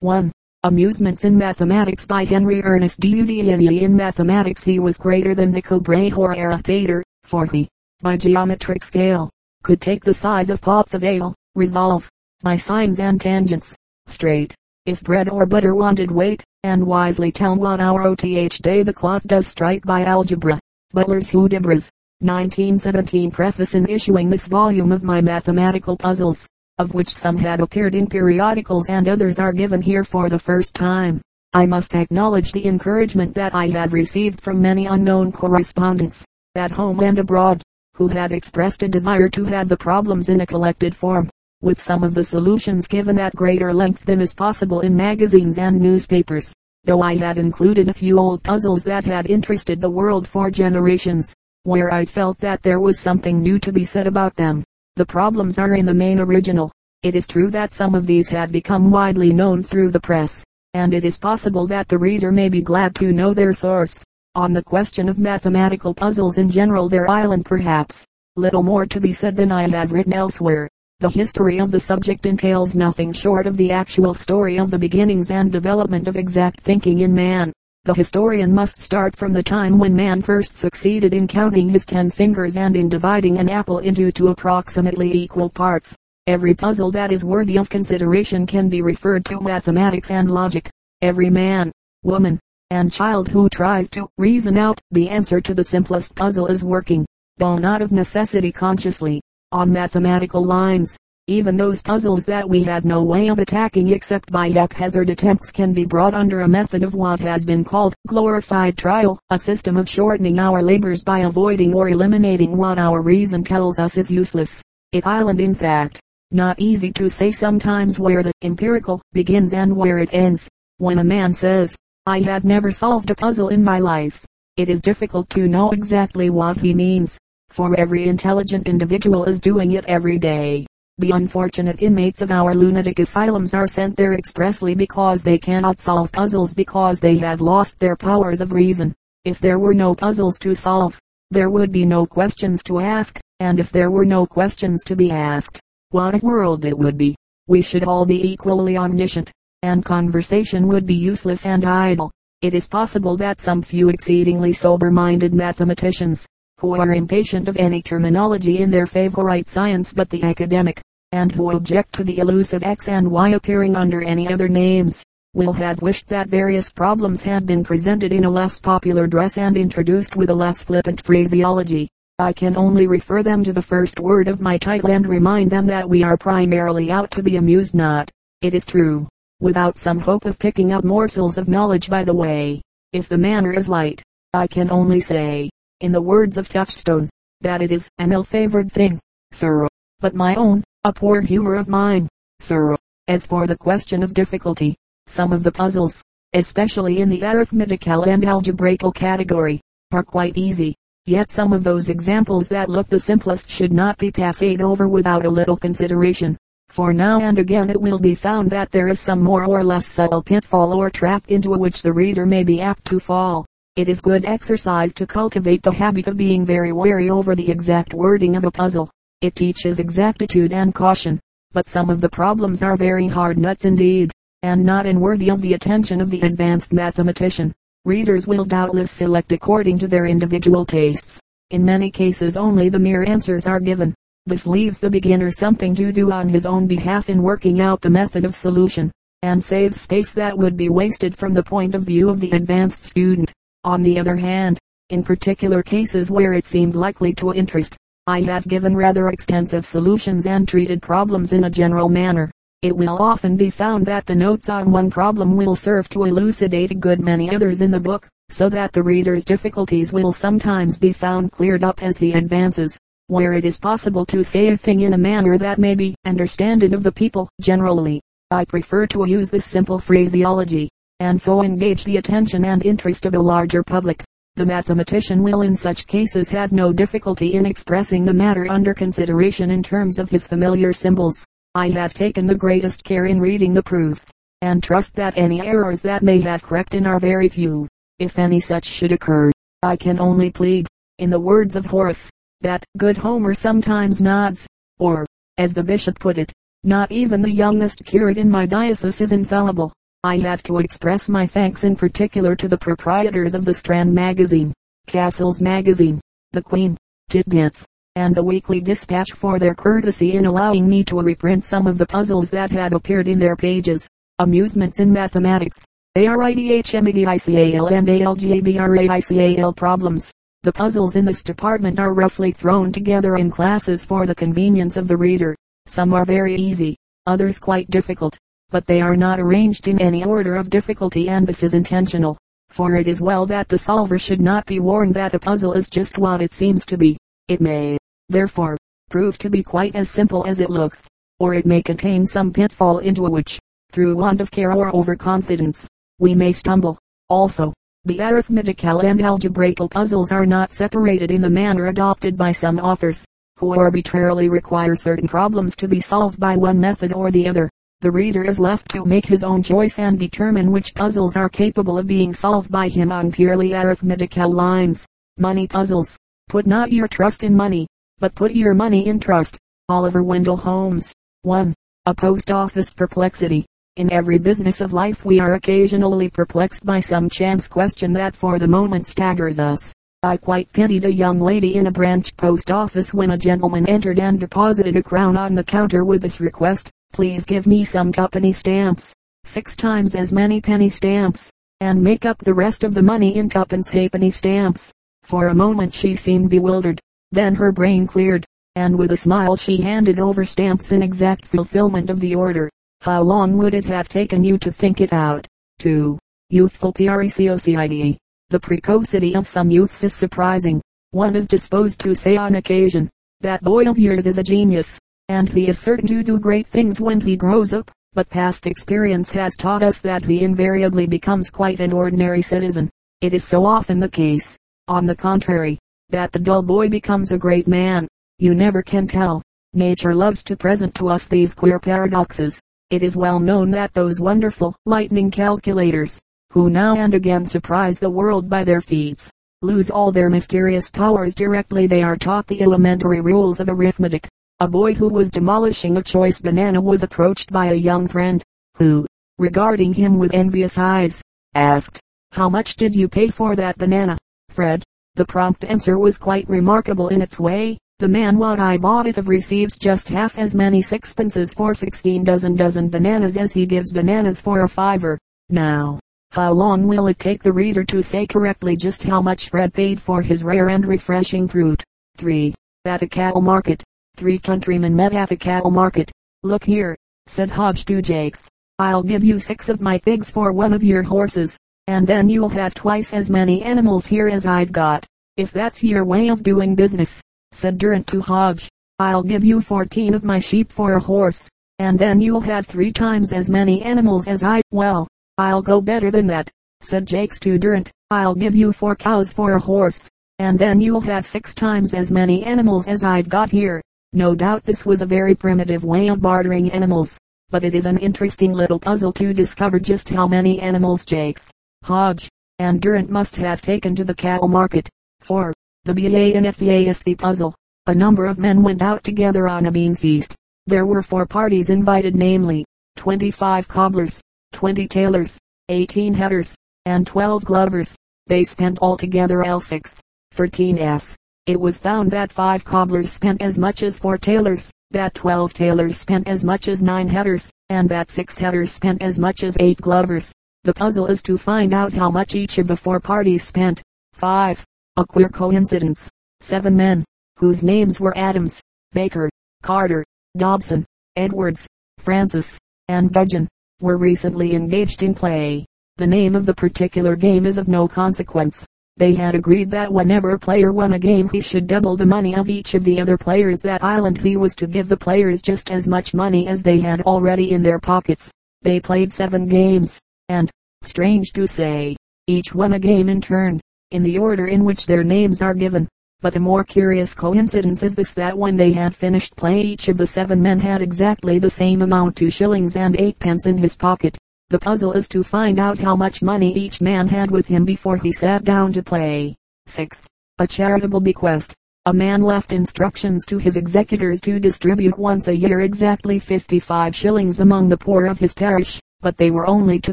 1. Amusements in Mathematics by Henry Ernest Dudeney In mathematics he was greater than Tycho Brahe or Erich for he, by geometric scale, could take the size of pots of ale, resolve, by sines and tangents, straight, if bread or butter wanted weight, and wisely tell what hour oth day the clock does strike by algebra. Butler's Hudibras, 1917 Preface in issuing this volume of my mathematical puzzles, of which some had appeared in periodicals and others are given here for the first time. I must acknowledge the encouragement that I have received from many unknown correspondents, at home and abroad, who have expressed a desire to have the problems in a collected form, with some of the solutions given at greater length than is possible in magazines and newspapers, though I have included a few old puzzles that had interested the world for generations where I felt that there was something new to be said about them. The problems are in the main original. It is true that some of these have become widely known through the press, and it is possible that the reader may be glad to know their source. On the question of mathematical puzzles in general there island perhaps, little more to be said than I have written elsewhere. The history of the subject entails nothing short of the actual story of the beginnings and development of exact thinking in man. The historian must start from the time when man first succeeded in counting his ten fingers and in dividing an apple into two approximately equal parts. Every puzzle that is worthy of consideration can be referred to mathematics and logic. Every man, woman, and child who tries to reason out the answer to the simplest puzzle is working, though not of necessity consciously, on mathematical lines. Even those puzzles that we have no way of attacking except by haphazard attempts can be brought under a method of what has been called glorified trial, a system of shortening our labors by avoiding or eliminating what our reason tells us is useless. It island in fact, not easy to say sometimes where the empirical begins and where it ends. When a man says, I have never solved a puzzle in my life, it is difficult to know exactly what he means, for every intelligent individual is doing it every day. The unfortunate inmates of our lunatic asylums are sent there expressly because they cannot solve puzzles because they have lost their powers of reason. If there were no puzzles to solve, there would be no questions to ask, and if there were no questions to be asked, what a world it would be. We should all be equally omniscient, and conversation would be useless and idle. It is possible that some few exceedingly sober-minded mathematicians, who are impatient of any terminology in their favorite science but the academic, and who object to the elusive X and Y appearing under any other names, will have wished that various problems had been presented in a less popular dress and introduced with a less flippant phraseology. I can only refer them to the first word of my title and remind them that we are primarily out to be amused not, it is true, without some hope of picking up morsels of knowledge by the way. If the manner is light, I can only say, in the words of Touchstone, that it is an ill-favored thing, sir. But my own, a poor humor of mine, sir. As for the question of difficulty, some of the puzzles, especially in the arithmetical and algebraical category, are quite easy. Yet some of those examples that look the simplest should not be passed over without a little consideration. For now and again it will be found that there is some more or less subtle pitfall or trap into which the reader may be apt to fall. It is good exercise to cultivate the habit of being very wary over the exact wording of a puzzle. It teaches exactitude and caution. But some of the problems are very hard nuts indeed, and not unworthy of the attention of the advanced mathematician. Readers will doubtless select according to their individual tastes. In many cases only the mere answers are given. This leaves the beginner something to do on his own behalf in working out the method of solution, and saves space that would be wasted from the point of view of the advanced student. On the other hand, in particular cases where it seemed likely to interest, I have given rather extensive solutions and treated problems in a general manner. It will often be found that the notes on one problem will serve to elucidate a good many others in the book, so that the reader's difficulties will sometimes be found cleared up as he advances. Where it is possible to say a thing in a manner that may be understood of the people generally, I prefer to use this simple phraseology and so engage the attention and interest of a larger public. The mathematician will in such cases have no difficulty in expressing the matter under consideration in terms of his familiar symbols. I have taken the greatest care in reading the proofs, and trust that any errors that may have crept in are very few. If any such should occur, I can only plead, in the words of Horace, that good Homer sometimes nods, or, as the bishop put it, not even the youngest curate in my diocese is infallible. I have to express my thanks in particular to the proprietors of the Strand Magazine, Cassell's Magazine, the Queen, Titbits, and the Weekly Dispatch for their courtesy in allowing me to reprint some of the puzzles that had appeared in their pages. Amusements in Mathematics. A-R-I-D-H-M-E-D-I-C-A-L and A-L-G-A-B-R-A-I-C-A-L problems. The puzzles in this department are roughly thrown together in classes for the convenience of the reader. Some are very easy, others quite difficult but they are not arranged in any order of difficulty and this is intentional. For it is well that the solver should not be warned that a puzzle is just what it seems to be. It may, therefore, prove to be quite as simple as it looks, or it may contain some pitfall into which, through want of care or overconfidence, we may stumble. Also, the arithmetical and algebraical puzzles are not separated in the manner adopted by some authors, who arbitrarily require certain problems to be solved by one method or the other. The reader is left to make his own choice and determine which puzzles are capable of being solved by him on purely arithmetical lines. Money puzzles. Put not your trust in money, but put your money in trust. Oliver Wendell Holmes. 1. A post office perplexity. In every business of life we are occasionally perplexed by some chance question that for the moment staggers us. I quite pitied a young lady in a branch post office when a gentleman entered and deposited a crown on the counter with this request. Please give me some twopenny stamps, six times as many penny stamps, and make up the rest of the money in twopence halfpenny stamps. For a moment she seemed bewildered, then her brain cleared, and with a smile she handed over stamps in exact fulfillment of the order. How long would it have taken you to think it out? 2. Youthful precocity. The precocity of some youths is surprising. One is disposed to say on occasion, that boy of yours is a genius and he is certain to do great things when he grows up, but past experience has taught us that he invariably becomes quite an ordinary citizen. It is so often the case, on the contrary, that the dull boy becomes a great man. You never can tell. Nature loves to present to us these queer paradoxes. It is well known that those wonderful, lightning calculators, who now and again surprise the world by their feats, lose all their mysterious powers directly they are taught the elementary rules of arithmetic. A boy who was demolishing a choice banana was approached by a young friend, who, regarding him with envious eyes, asked, How much did you pay for that banana, Fred? The prompt answer was quite remarkable in its way. The man what I bought it of receives just half as many sixpences for sixteen dozen dozen bananas as he gives bananas for a fiver. Now, how long will it take the reader to say correctly just how much Fred paid for his rare and refreshing fruit? 3. At a cattle market, Three countrymen met at a cattle market. Look here, said Hodge to Jakes. I'll give you six of my pigs for one of your horses, and then you'll have twice as many animals here as I've got. If that's your way of doing business, said Durant to Hodge, I'll give you fourteen of my sheep for a horse, and then you'll have three times as many animals as I. Well, I'll go better than that, said Jakes to Durant. I'll give you four cows for a horse, and then you'll have six times as many animals as I've got here. No doubt this was a very primitive way of bartering animals, but it is an interesting little puzzle to discover just how many animals Jakes, Hodge, and Durant must have taken to the cattle market. For the BANFAST puzzle, a number of men went out together on a bean feast. There were four parties invited namely, 25 cobblers, 20 tailors, 18 headers, and 12 glovers. They spent altogether L6, 13s. It was found that five cobblers spent as much as four tailors, that twelve tailors spent as much as nine headers, and that six headers spent as much as eight glovers. The puzzle is to find out how much each of the four parties spent. 5. A queer coincidence. Seven men, whose names were Adams, Baker, Carter, Dobson, Edwards, Francis, and Dudgeon, were recently engaged in play. The name of the particular game is of no consequence. They had agreed that whenever a player won a game he should double the money of each of the other players that island he was to give the players just as much money as they had already in their pockets. They played seven games, and, strange to say, each won a game in turn, in the order in which their names are given. But a more curious coincidence is this that when they had finished play each of the seven men had exactly the same amount two shillings and eightpence in his pocket. The puzzle is to find out how much money each man had with him before he sat down to play. 6. A charitable bequest. A man left instructions to his executors to distribute once a year exactly 55 shillings among the poor of his parish, but they were only to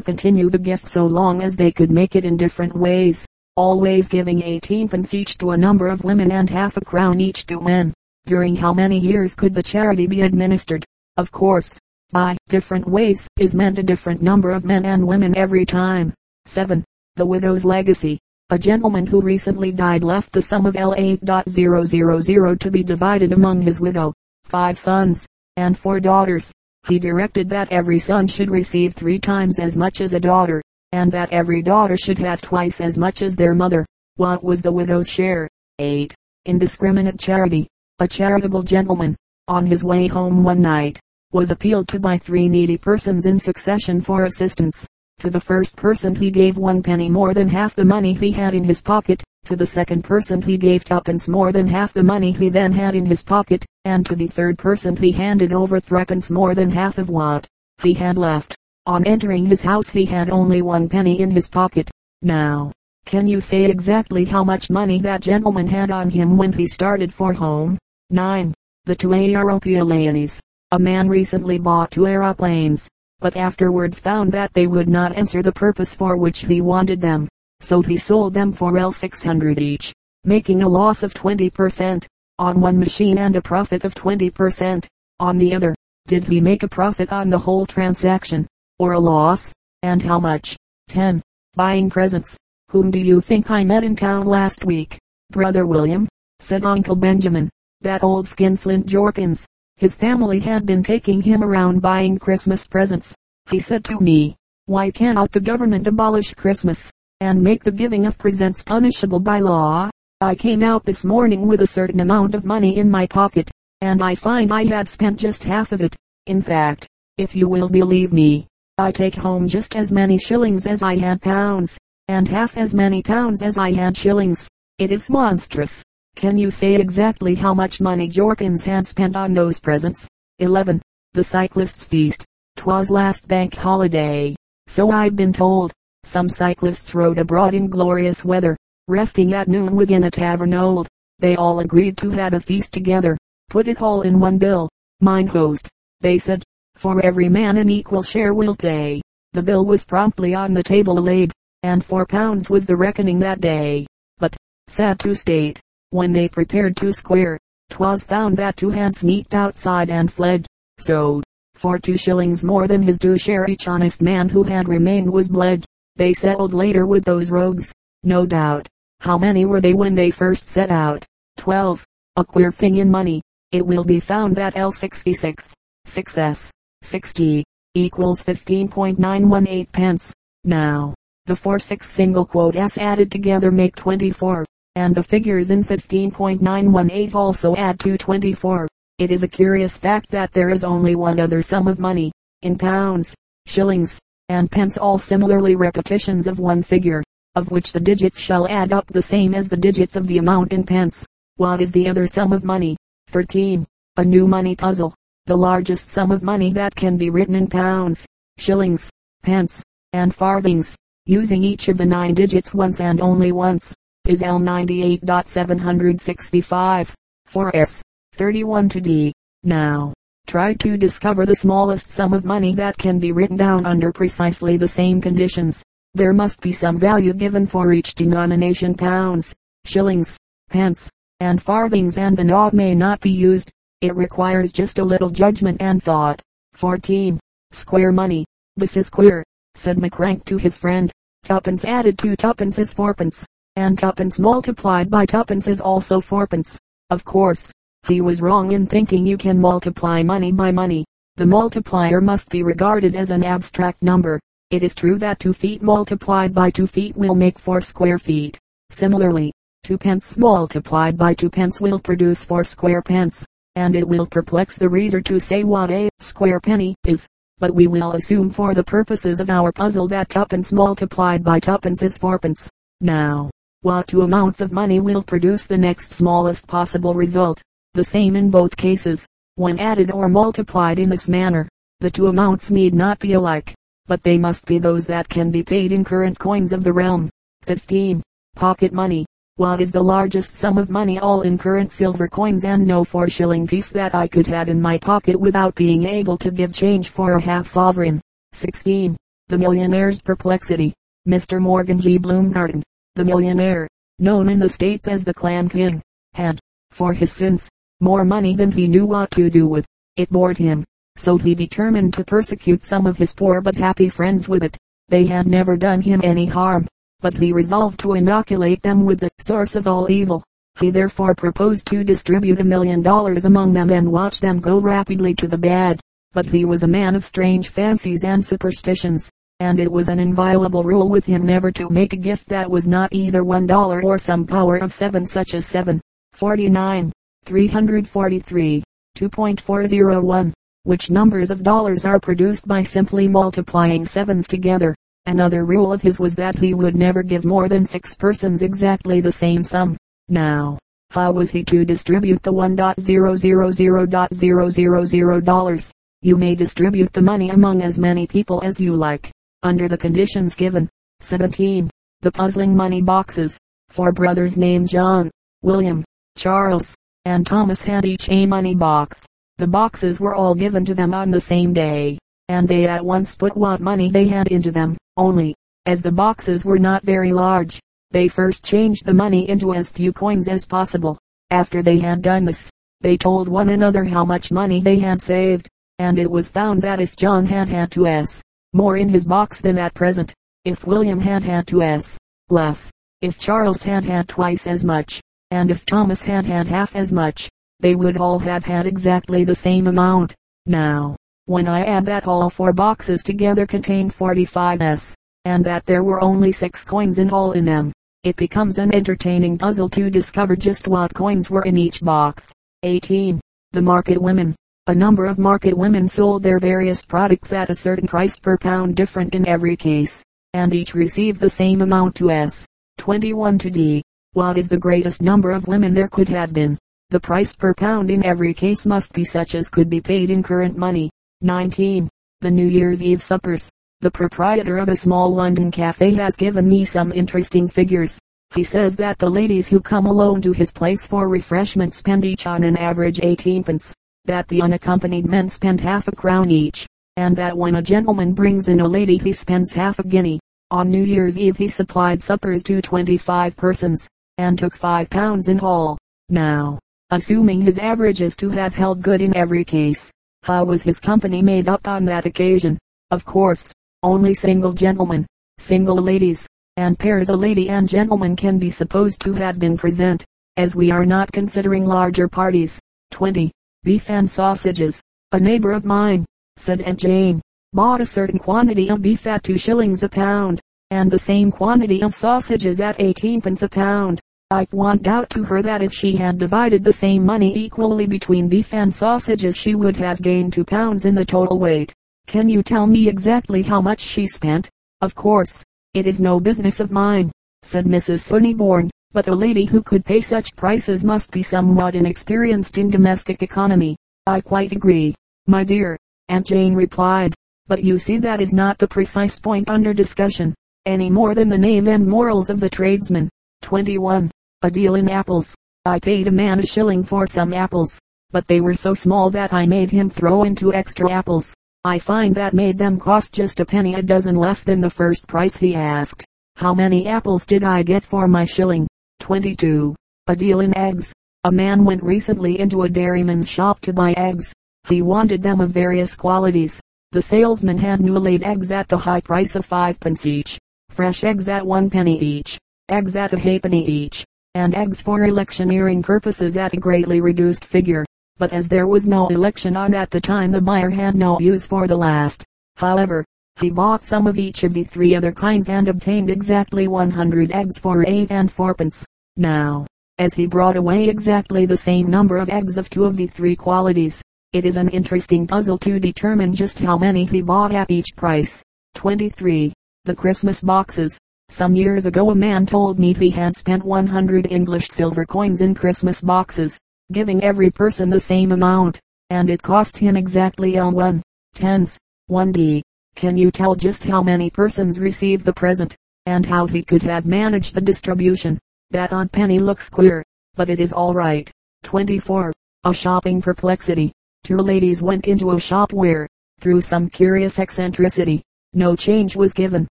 continue the gift so long as they could make it in different ways, always giving eighteenpence each to a number of women and half a crown each to men. During how many years could the charity be administered? Of course, by different ways is meant a different number of men and women every time. 7. The widow's legacy. A gentleman who recently died left the sum of L8.000 to be divided among his widow, five sons, and four daughters. He directed that every son should receive three times as much as a daughter, and that every daughter should have twice as much as their mother. What was the widow's share? 8. Indiscriminate charity. A charitable gentleman, on his way home one night, was appealed to by three needy persons in succession for assistance. To the first person he gave one penny more than half the money he had in his pocket. To the second person he gave twopence more than half the money he then had in his pocket, and to the third person he handed over threepence more than half of what he had left. On entering his house he had only one penny in his pocket. Now, can you say exactly how much money that gentleman had on him when he started for home? 9. The two aeroplanes. A man recently bought two aeroplanes but afterwards found that they would not answer the purpose for which he wanted them. So he sold them for L 600 each, making a loss of 20% on one machine and a profit of 20% on the other. Did he make a profit on the whole transaction, or a loss, and how much? 10. Buying presents. Whom do you think I met in town last week? Brother William, said Uncle Benjamin. That old skinflint Jorkins. His family had been taking him around buying Christmas presents. He said to me, why cannot the government abolish Christmas, and make the giving of presents punishable by law? I came out this morning with a certain amount of money in my pocket, and I find I had spent just half of it. In fact, if you will believe me, I take home just as many shillings as I had pounds, and half as many pounds as I had shillings. It is monstrous. Can you say exactly how much money Jorkins had spent on those presents? 11. The cyclist's feast. 'Twas last bank holiday. So I've been told. Some cyclists rode abroad in glorious weather, resting at noon within a tavern old. They all agreed to have a feast together. Put it all in one bill. Mine host, they said, for every man an equal share will pay. The bill was promptly on the table laid, and four pounds was the reckoning that day. But, sad to state, when they prepared to square, 'twas found that two had sneaked outside and fled. So, for two shillings more than his due share each honest man who had remained was bled. They settled later with those rogues, no doubt. How many were they when they first set out? Twelve. A queer thing in money. It will be found that L66, 6S, 60, equals 15.918 pence. Now, the four six single quote S added together make 24 and the figures in 15.918 also add to 24. It is a curious fact that there is only one other sum of money, in pounds, shillings, and pence all similarly repetitions of one figure, of which the digits shall add up the same as the digits of the amount in pence. What is the other sum of money? 13. A new money puzzle. The largest sum of money that can be written in pounds, shillings, pence, and farthings, using each of the nine digits once and only once is L98.765. 4S. 31 to D. Now, try to discover the smallest sum of money that can be written down under precisely the same conditions. There must be some value given for each denomination pounds, shillings, pence, and farthings and the knob may not be used. It requires just a little judgment and thought. 14. Square money. This is queer, said McCrank to his friend. Tuppence added to tuppence is fourpence and tuppence multiplied by tuppence is also fourpence. Of course, he was wrong in thinking you can multiply money by money. The multiplier must be regarded as an abstract number. It is true that two feet multiplied by two feet will make four square feet. Similarly, two pence multiplied by two pence will produce four square pence, and it will perplex the reader to say what a square penny is. But we will assume for the purposes of our puzzle that tuppence multiplied by tuppence is fourpence. Now, what two amounts of money will produce the next smallest possible result. The same in both cases. When added or multiplied in this manner, the two amounts need not be alike, but they must be those that can be paid in current coins of the realm. 15. Pocket money. What is the largest sum of money all in current silver coins and no four shilling piece that I could have in my pocket without being able to give change for a half sovereign? 16. The Millionaire's Perplexity. Mr. Morgan G. Bloomgarden, the millionaire, known in the States as the Clam King, had, for his sins, more money than he knew what to do with. It bored him, so he determined to persecute some of his poor but happy friends with it. They had never done him any harm, but he resolved to inoculate them with the source of all evil. He therefore proposed to distribute a million dollars among them and watch them go rapidly to the bad but he was a man of strange fancies and superstitions, and it was an inviolable rule with him never to make a gift that was not either one dollar or some power of seven such as seven, forty-nine, three hundred forty-three, 2.401, which numbers of dollars are produced by simply multiplying sevens together. Another rule of his was that he would never give more than six persons exactly the same sum. Now, how was he to distribute the 1.000.000 dollars? You may distribute the money among as many people as you like, under the conditions given. 17. The puzzling money boxes. Four brothers named John, William, Charles, and Thomas had each a money box. The boxes were all given to them on the same day, and they at once put what money they had into them, only, as the boxes were not very large, they first changed the money into as few coins as possible. After they had done this, they told one another how much money they had saved and it was found that if John had had to s more in his box than at present, if William had had to s less, if Charles had had twice as much, and if Thomas had had half as much, they would all have had exactly the same amount. Now, when I add that all four boxes together contained 45s, and that there were only six coins in all in them, it becomes an entertaining puzzle to discover just what coins were in each box. 18. The Market Women. A number of market women sold their various products at a certain price per pound different in every case, and each received the same amount to S. 21 to D. What is the greatest number of women there could have been? The price per pound in every case must be such as could be paid in current money. 19. The New Year's Eve suppers. The proprietor of a small London cafe has given me some interesting figures. He says that the ladies who come alone to his place for refreshment spend each on an average 18 pence that the unaccompanied men spend half a crown each, and that when a gentleman brings in a lady he spends half a guinea. On New Year's Eve he supplied suppers to 25 persons, and took 5 pounds in all. Now, assuming his averages to have held good in every case, how was his company made up on that occasion? Of course, only single gentlemen, single ladies, and pairs of lady and gentleman can be supposed to have been present, as we are not considering larger parties. 20 beef and sausages. A neighbor of mine, said Aunt Jane, bought a certain quantity of beef at two shillings a pound, and the same quantity of sausages at eighteen pence a pound. I pointed out to her that if she had divided the same money equally between beef and sausages she would have gained two pounds in the total weight. Can you tell me exactly how much she spent? Of course, it is no business of mine, said Mrs. Sunnyborn but a lady who could pay such prices must be somewhat inexperienced in domestic economy. I quite agree, my dear, Aunt Jane replied. But you see that is not the precise point under discussion, any more than the name and morals of the tradesman. 21. A deal in apples. I paid a man a shilling for some apples, but they were so small that I made him throw in two extra apples. I find that made them cost just a penny a dozen less than the first price he asked. How many apples did I get for my shilling? 22. A deal in eggs. A man went recently into a dairyman's shop to buy eggs. He wanted them of various qualities. The salesman had new laid eggs at the high price of fivepence each, fresh eggs at one penny each, eggs at a halfpenny each, and eggs for electioneering purposes at a greatly reduced figure. But as there was no election on at the time the buyer had no use for the last. However, he bought some of each of the three other kinds and obtained exactly 100 eggs for 8 and fourpence. Now, as he brought away exactly the same number of eggs of two of the three qualities, it is an interesting puzzle to determine just how many he bought at each price. 23. The Christmas boxes. Some years ago a man told me he had spent 100 English silver coins in Christmas boxes, giving every person the same amount, and it cost him exactly L1, tens, 1d. Can you tell just how many persons received the present, and how he could have managed the distribution? That Aunt Penny looks queer, but it is all right. 24. A shopping perplexity. Two ladies went into a shop where, through some curious eccentricity, no change was given,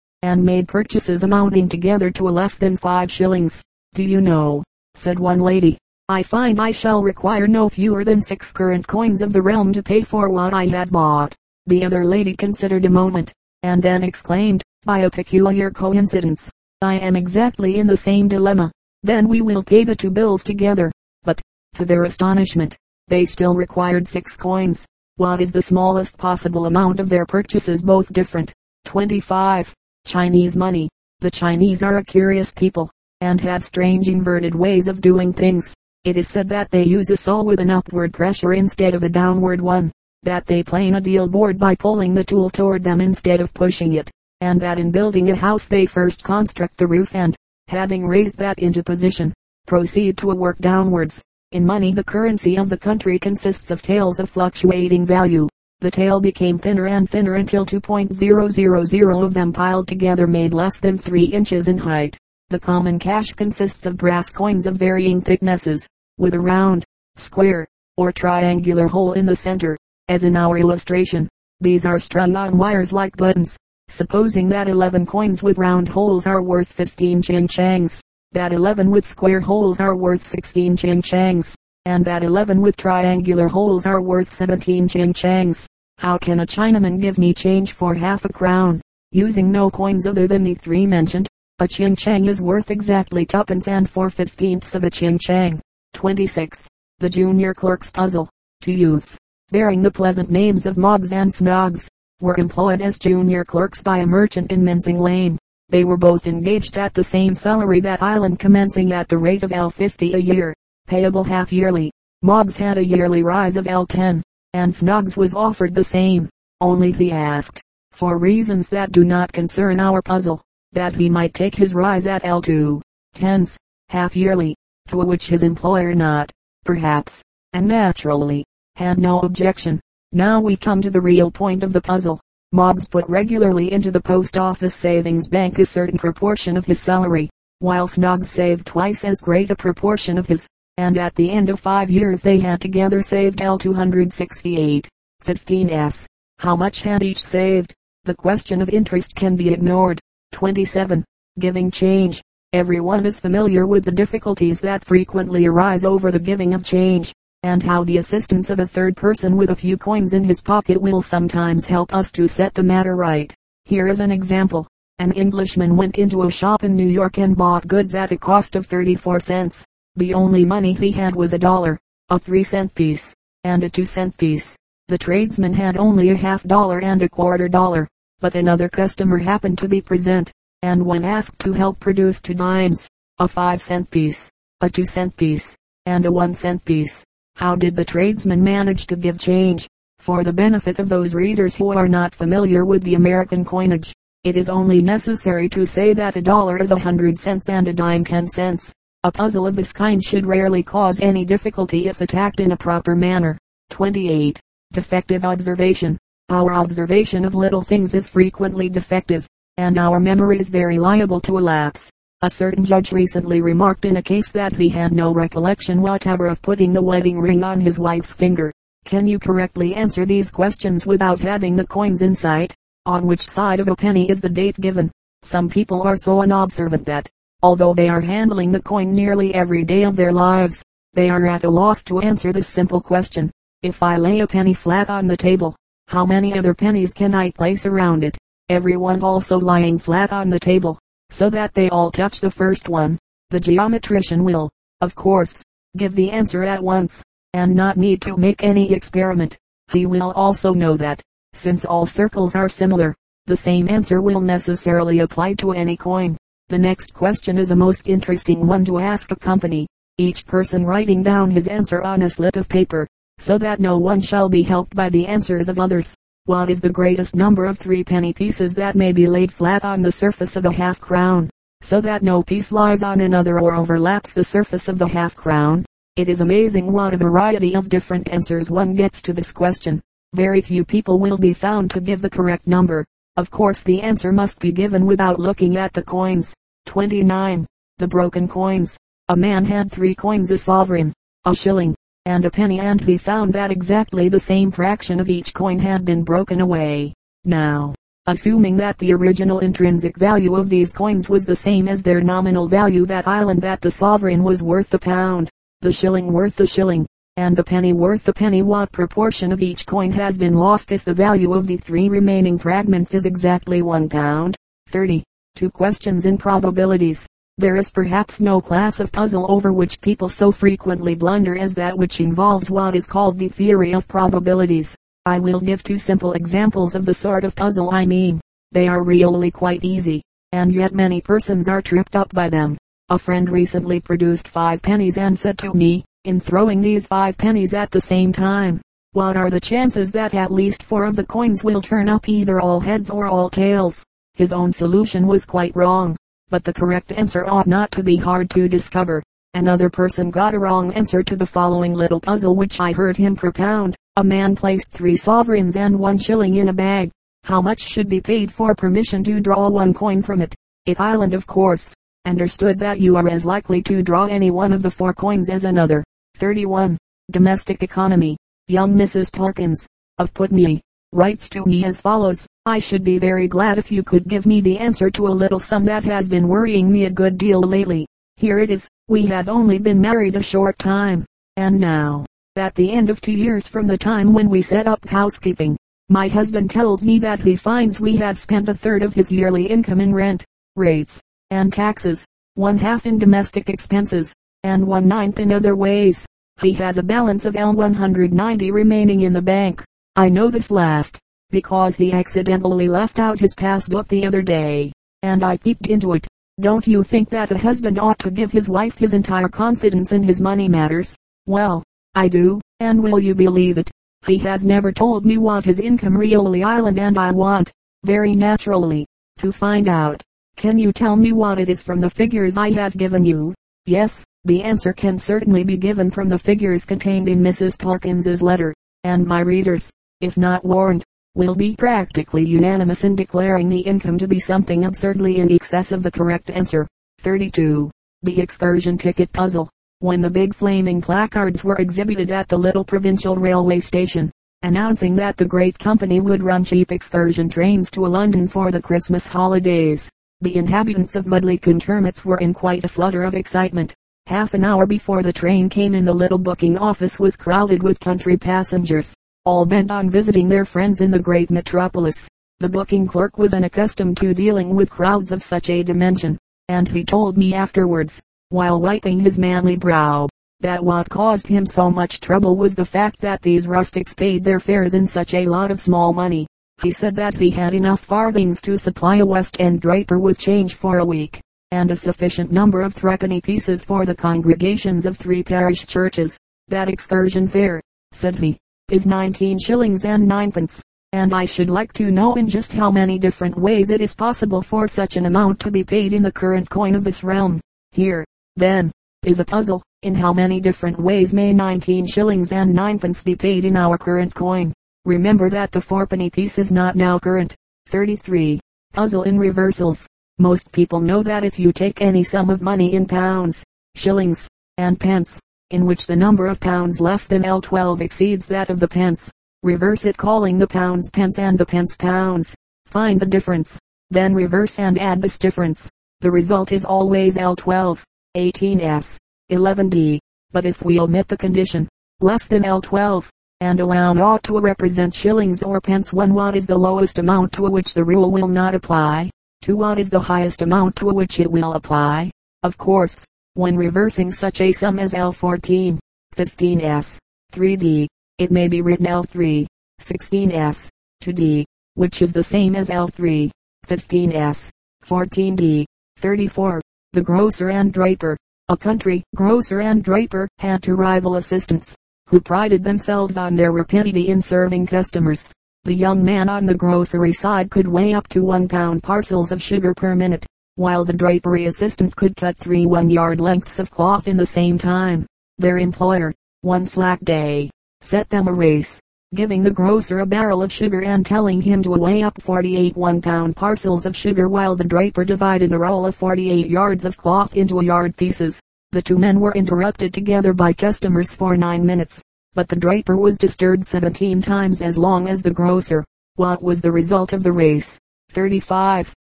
and made purchases amounting together to a less than five shillings. Do you know, said one lady, I find I shall require no fewer than six current coins of the realm to pay for what I had bought. The other lady considered a moment, and then exclaimed, by a peculiar coincidence, I am exactly in the same dilemma. Then we will pay the two bills together. But, to their astonishment, they still required six coins. What is the smallest possible amount of their purchases both different? 25. Chinese money. The Chinese are a curious people, and have strange inverted ways of doing things. It is said that they use a saw with an upward pressure instead of a downward one, that they plane a deal board by pulling the tool toward them instead of pushing it, and that in building a house they first construct the roof and, having raised that into position, proceed to work downwards. In money the currency of the country consists of tails of fluctuating value. The tail became thinner and thinner until 2.000 of them piled together made less than 3 inches in height. The common cash consists of brass coins of varying thicknesses, with a round, square, or triangular hole in the center, as in our illustration. These are strung on wires like buttons. Supposing that 11 coins with round holes are worth 15 ching changs, that 11 with square holes are worth 16 ching changs, and that 11 with triangular holes are worth 17 ching changs. How can a Chinaman give me change for half a crown, using no coins other than the three mentioned? A ching chang is worth exactly tuppence and four fifteenths of a ching chang. 26. The Junior Clerk's Puzzle. Two youths, bearing the pleasant names of Moggs and Snogs, were employed as junior clerks by a merchant in Mincing Lane. They were both engaged at the same salary that island commencing at the rate of L50 a year, payable half yearly. Moggs had a yearly rise of L10, and Snogs was offered the same, only he asked, for reasons that do not concern our puzzle, that he might take his rise at L2, tens, half yearly, to which his employer not, perhaps, and naturally, had no objection. Now we come to the real point of the puzzle. Moggs put regularly into the post office savings bank a certain proportion of his salary, while Snogs saved twice as great a proportion of his, and at the end of five years they had together saved L268, 15s. How much had each saved? The question of interest can be ignored. 27. Giving change. Everyone is familiar with the difficulties that frequently arise over the giving of change, and how the assistance of a third person with a few coins in his pocket will sometimes help us to set the matter right. Here is an example. An Englishman went into a shop in New York and bought goods at a cost of 34 cents. The only money he had was a dollar, a three cent piece, and a two cent piece. The tradesman had only a half dollar and a quarter dollar but another customer happened to be present, and when asked to help produce two dimes, a five cent piece, a two cent piece, and a one cent piece, how did the tradesman manage to give change? For the benefit of those readers who are not familiar with the American coinage, it is only necessary to say that a dollar is a hundred cents and a dime ten cents. A puzzle of this kind should rarely cause any difficulty if attacked in a proper manner. 28. Defective observation. Our observation of little things is frequently defective, and our memory is very liable to lapse. A certain judge recently remarked in a case that he had no recollection whatever of putting the wedding ring on his wife's finger. Can you correctly answer these questions without having the coins in sight? On which side of a penny is the date given? Some people are so unobservant that, although they are handling the coin nearly every day of their lives, they are at a loss to answer this simple question. If I lay a penny flat on the table, how many other pennies can I place around it? Everyone also lying flat on the table, so that they all touch the first one. The geometrician will, of course, give the answer at once, and not need to make any experiment. He will also know that, since all circles are similar, the same answer will necessarily apply to any coin. The next question is a most interesting one to ask a company, each person writing down his answer on a slip of paper, so that no one shall be helped by the answers of others. What is the greatest number of three penny pieces that may be laid flat on the surface of a half crown, so that no piece lies on another or overlaps the surface of the half crown? It is amazing what a variety of different answers one gets to this question. Very few people will be found to give the correct number. Of course the answer must be given without looking at the coins. 29. The broken coins. A man had three coins a sovereign, a shilling, and a penny and he found that exactly the same fraction of each coin had been broken away. Now, assuming that the original intrinsic value of these coins was the same as their nominal value that island that the sovereign was worth the pound, the shilling worth the shilling, and the penny worth the penny what proportion of each coin has been lost if the value of the three remaining fragments is exactly one pound. 30. Two questions in probabilities. There is perhaps no class of puzzle over which people so frequently blunder as that which involves what is called the theory of probabilities. I will give two simple examples of the sort of puzzle I mean. They are really quite easy, and yet many persons are tripped up by them. A friend recently produced five pennies and said to me, in throwing these five pennies at the same time, what are the chances that at least four of the coins will turn up either all heads or all tails? His own solution was quite wrong, but the correct answer ought not to be hard to discover. Another person got a wrong answer to the following little puzzle which I heard him propound. A man placed three sovereigns and one shilling in a bag. How much should be paid for permission to draw one coin from it? It island of course. Understood that you are as likely to draw any one of the four coins as another. 31. Domestic Economy. Young Mrs. Parkins, of Putney, writes to me as follows. I should be very glad if you could give me the answer to a little sum that has been worrying me a good deal lately. Here it is. We have only been married a short time. And now, at the end of two years from the time when we set up housekeeping. My husband tells me that he finds we have spent a third of his yearly income in rent, rates, and taxes, one half in domestic expenses, and one ninth in other ways. He has a balance of L190 remaining in the bank. I know this last, because he accidentally left out his passbook the other day, and I peeped into it. Don't you think that a husband ought to give his wife his entire confidence in his money matters? Well, I do, and will you believe it? He has never told me what his income really island and I want, very naturally, to find out. Can you tell me what it is from the figures I have given you? Yes, the answer can certainly be given from the figures contained in Mrs. Parkins's letter, and my readers, if not warned, will be practically unanimous in declaring the income to be something absurdly in excess of the correct answer. 32. The excursion ticket puzzle when the big flaming placards were exhibited at the little provincial railway station, announcing that the great company would run cheap excursion trains to London for the Christmas holidays. The inhabitants of Mudley-cum-Turmits were in quite a flutter of excitement. Half an hour before the train came in the little booking office was crowded with country passengers, all bent on visiting their friends in the great metropolis. The booking clerk was unaccustomed to dealing with crowds of such a dimension, and he told me afterwards, while wiping his manly brow, that what caused him so much trouble was the fact that these rustics paid their fares in such a lot of small money. He said that he had enough farthings to supply a West End draper with change for a week, and a sufficient number of threepenny pieces for the congregations of three parish churches. That excursion fare, said he, is nineteen shillings and ninepence, and I should like to know in just how many different ways it is possible for such an amount to be paid in the current coin of this realm. Here, then, is a puzzle. In how many different ways may 19 shillings and ninepence be paid in our current coin? Remember that the fourpenny piece is not now current. 33. Puzzle in reversals. Most people know that if you take any sum of money in pounds, shillings, and pence, in which the number of pounds less than L12 exceeds that of the pence, reverse it calling the pounds pence and the pence pounds. Find the difference. Then reverse and add this difference. The result is always L12. 18s, 11d. But if we omit the condition, less than L12, and allow naught to represent shillings or pence when what is the lowest amount to which the rule will not apply, to what is the highest amount to which it will apply. Of course, when reversing such a sum as L14, 15s, 3d, it may be written L3, 16s, 2d, which is the same as L3, 15s, 14d, 34. The grocer and draper, a country grocer and draper, had two rival assistants, who prided themselves on their rapidity in serving customers. The young man on the grocery side could weigh up to one pound parcels of sugar per minute, while the drapery assistant could cut three one-yard lengths of cloth in the same time. Their employer, one slack day, set them a race giving the grocer a barrel of sugar and telling him to weigh up 48 one pound parcels of sugar while the draper divided a roll of 48 yards of cloth into a yard pieces. The two men were interrupted together by customers for nine minutes, but the draper was disturbed 17 times as long as the grocer. What was the result of the race? 35.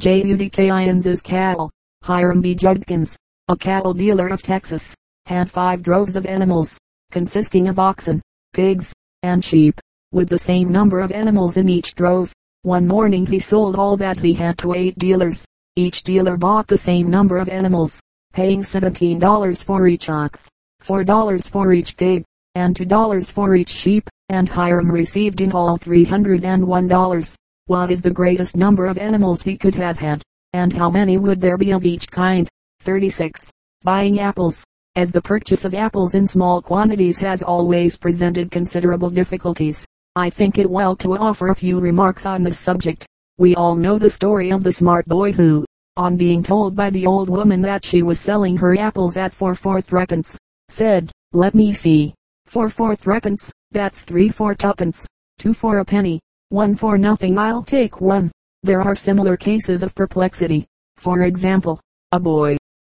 Judkins' cattle. Hiram B. Judkins, a cattle dealer of Texas, had five droves of animals, consisting of oxen, pigs, and sheep, with the same number of animals in each drove. One morning he sold all that he had to eight dealers. Each dealer bought the same number of animals, paying $17 for each ox, $4 for each pig, and $2 for each sheep, and Hiram received in all $301. What is the greatest number of animals he could have had? And how many would there be of each kind? 36. Buying apples. As the purchase of apples in small quantities has always presented considerable difficulties, I think it well to offer a few remarks on this subject. We all know the story of the smart boy who, on being told by the old woman that she was selling her apples at four for threepence, said, let me see, four for threepence, that's three for tuppence, two for a penny, one for nothing I'll take one. There are similar cases of perplexity. For example, a boy,